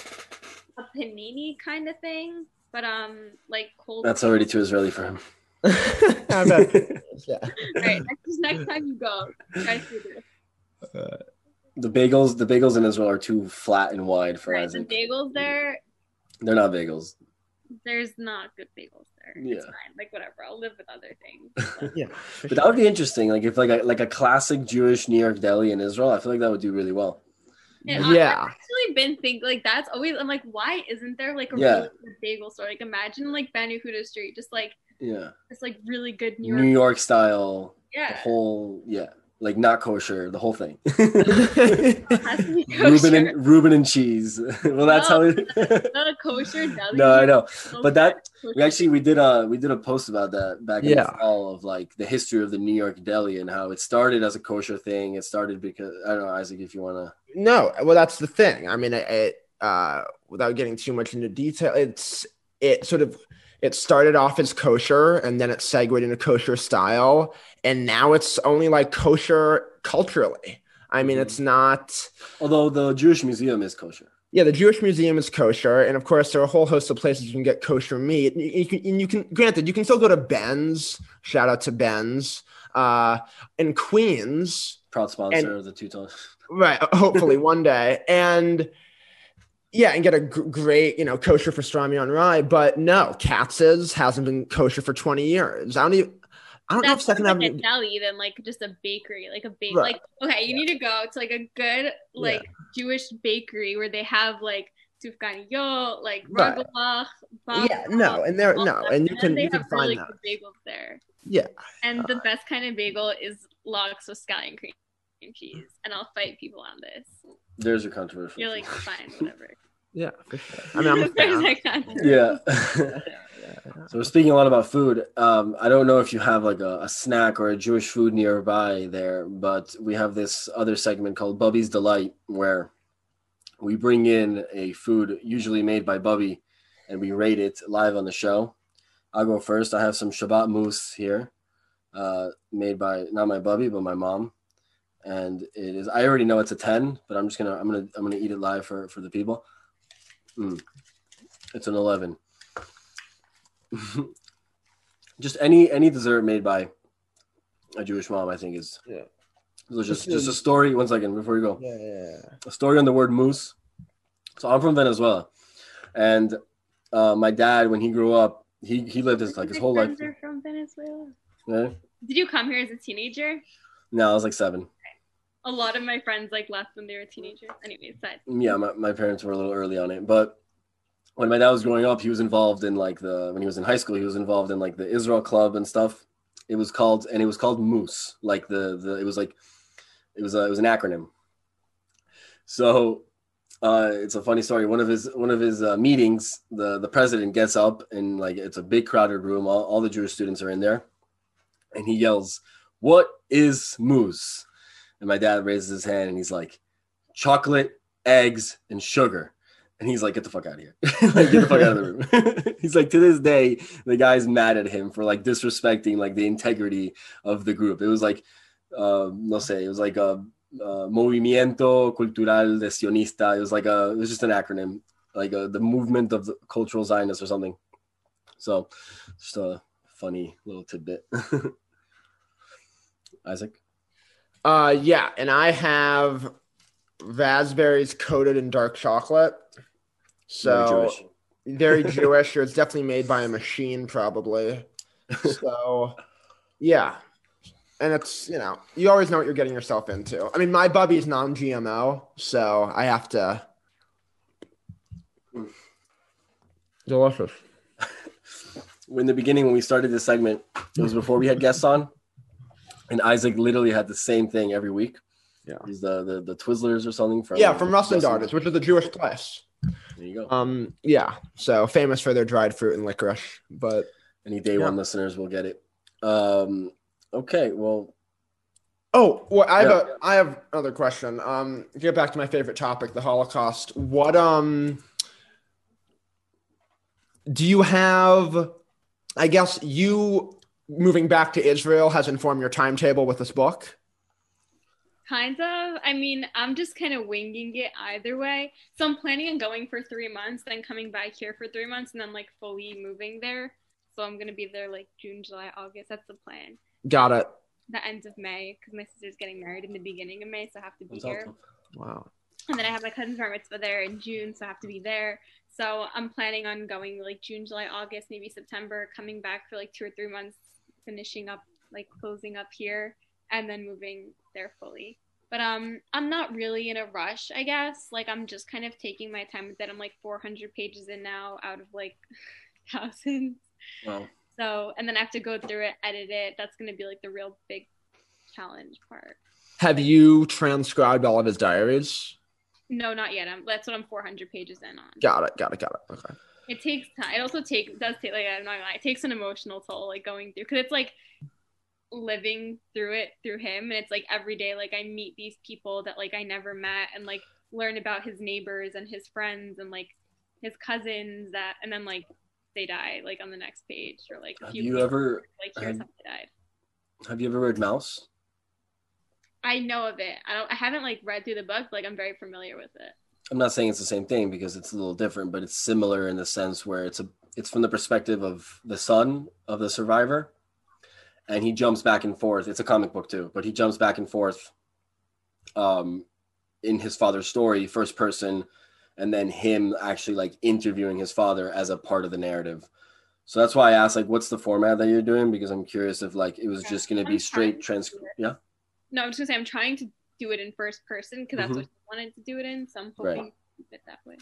a panini kind of thing, but um, like cold. That's already too Israeli for him. I bet it is, yeah. All right, next, next time you go, try sudu. Uh, the bagels, the bagels in Israel are too flat and wide for Right, the Isaac. bagels mm. there, They're not bagels. there's not good bagels there. It's Yeah. fine. Like whatever, I'll live with other things. Yeah. But that would be interesting. Like if like a like a classic Jewish New York deli in Israel, I feel like that would do really well. And Yeah. I've actually been thinking like that's always. I'm like, why isn't there like a Yeah. really good bagel store? Like imagine like Ben Yehuda Street, just like Yeah. it's like really good New New York. York style, the Yeah, whole yeah, like not kosher, the whole thing. it has to be Reuben and Reuben and cheese. well, that's how. It, Not a kosher deli. no, I know. So But that kosher. we actually we did a we did a post about that back in the fall of like the history of the New York deli and how it started as a kosher thing. It started because I don't know Isaac if you want to. No, well, that's the thing. I mean, it, it uh, without getting too much into detail, it's it sort of it started off as kosher and then it segued into kosher style, and now it's only like kosher culturally. I mean, it's not. Although the Jewish Museum is kosher. Yeah, the Jewish Museum is kosher, and of course, there are a whole host of places you can get kosher meat. You, you can, and you can, granted, you can still go to Ben's. Shout out to Ben's uh, in Queens. Proud sponsor And- of the two right hopefully one day and yeah and get a great you know kosher pastrami on rye but no katz's hasn't been kosher for 20 years i don't even i don't know if second like a avenue deli than like just a bakery, like a bake. Right. Like okay, you need to go to like a good like Jewish bakery where they have like sufganiyot, like Right. yeah no and there no and you can you can have find really that good bagels there. Yeah. And the uh. best kind of bagel is lox with scallion cream cheese. And I'll fight people on this. There's a controversial. You're like, fine, whatever. yeah for sure i mean i'm a fan that yeah. yeah, yeah. so we're speaking a lot about food. Um, I don't know if you have like a, a snack or a Jewish food nearby there, but we have this other segment called Bubby's Delight where we bring in a food usually made by Bubby and we rate it live on the show. I'll go first. I have some Shabbat mousse here, uh, made by not my Bubby but my mom, and it is. I already know it's a ten, but I'm just gonna I'm gonna I'm gonna eat it live for for the people. Mm. It's an eleven. just any any dessert made by a Jewish mom, I think is Yeah. So just just a story. One second before you go yeah, yeah. a story on the word moose. So I'm from Venezuela, and uh, my dad, when he grew up, he he lived his like his whole life. Are from Venezuela. Yeah? Did you come here as a teenager? No, I was like seven. A lot of my friends like left when they were teenagers. Anyways, that Yeah, my, my parents were a little early on it, but when my dad was growing up, he was involved in like the when he was in high school, he was involved in like the Israel Club and stuff. It was called and it was called Moose. Like the the it was like it was a, it was an acronym. So uh, it's a funny story. One of his one of his uh, meetings, the the president gets up and like it's a big crowded room. All, all the Jewish students are in there, and he yells, "What is moose?" And my dad raises his hand and he's like, "Chocolate, eggs, and sugar." And he's like, "Get the fuck out of here! like, get the fuck out of the room." he's like, to this day, the guy's mad at him for like disrespecting like the integrity of the group. It was like, uh, no sé, it was like a uh, Movimiento Cultural de Sionista. It was like a, it was just an acronym, like a, the movement of the cultural Zionists or something. So, just a funny little tidbit. Isaac, Uh, yeah, and I have raspberries coated in dark chocolate. Very So Jewish. very Jewish, or it's definitely made by a machine, probably. So, yeah, and it's you know you always know what you're getting yourself into. I mean, my bubby's non-GMO, so I have to. Delicious. in the beginning when we started this segment, it was before we had guests on, and Isaac literally had the same thing every week. Yeah. He's the the, the Twizzlers or something from Yeah, from Russ and Russ which is a Jewish place. There you go. Um, yeah, so famous for their dried fruit and licorice, but Any day yeah. one listeners will get it. Um, okay, well, Oh, well, I have Yeah. a I have another question. Um, get back to my favorite topic, the Holocaust. What um do you have? I guess you moving back to Israel has informed your timetable with this book. Kind of. I mean, I'm just kind of winging it either way. So I'm planning on going for three months, then coming back here for three months, and then like fully moving there. So I'm gonna be there like June, July, August. That's the plan. Got it. The end of May, because my sister's getting married in the beginning of May, so I have to be what's up? here. Wow. And then I have my cousin's bar mitzvah there in June, so I have to be there. So I'm planning on going like June, July, August, maybe September, coming back for like two or three months, finishing up, like closing up here, and then moving there fully. But um, I'm not really in a rush, I guess. Like I'm just kind of taking my time with it. I'm like 400 pages in now, out of like thousands. Well, So, and then I have to go through it, edit it. That's gonna be like the real big challenge part. Have you transcribed all of his diaries? No, not yet. I'm, that's what I'm 400 pages in on. Got it. Got it. Got it. Okay. It takes time. It also takes does take like I'm not gonna lie, it takes an emotional toll like going through because it's like living through it through him and it's like every day like I meet these people that like I never met and like learn about his neighbors and his friends and like his cousins that and then like they die like on the next page or like a have few you weeks, ever like here's have- how they died. have you ever read Maus? I know of it. I don't I haven't like read through the book, but like I'm very familiar with it. I'm not saying it's the same thing because it's a little different, but it's similar in the sense where it's a it's from the perspective of the son of the survivor, and he jumps back and forth. It's a comic book too, but he jumps back and forth, um, in his father's story, first person, and then him actually like interviewing his father as a part of the narrative. So that's why I asked like, what's the format that you're doing? Because I'm curious if like it was just going to be straight trans. Yeah. No, I'm just gonna say I'm trying to do it in first person because that's Mhm. what I wanted to do it in. So I'm Right. hoping to keep it that way.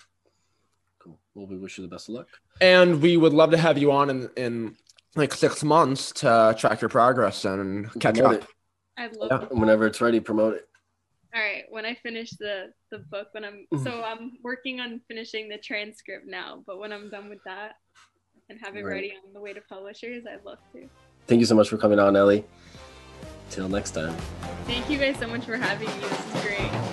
Cool. Well, we wish you the best of luck. And we would love to have you on in in like six months to track your progress and catch Promote up. I'd love Yeah. it. Whenever it's ready, promote it. All right, when I finish the the book, when I'm Mm-hmm. so I'm working on finishing the transcript now, but when I'm done with that and have it Right. ready on the way to publishers, I'd love to. Thank you so much for coming on, Ellie. Till next time. Thank you guys so much for having me. This is great.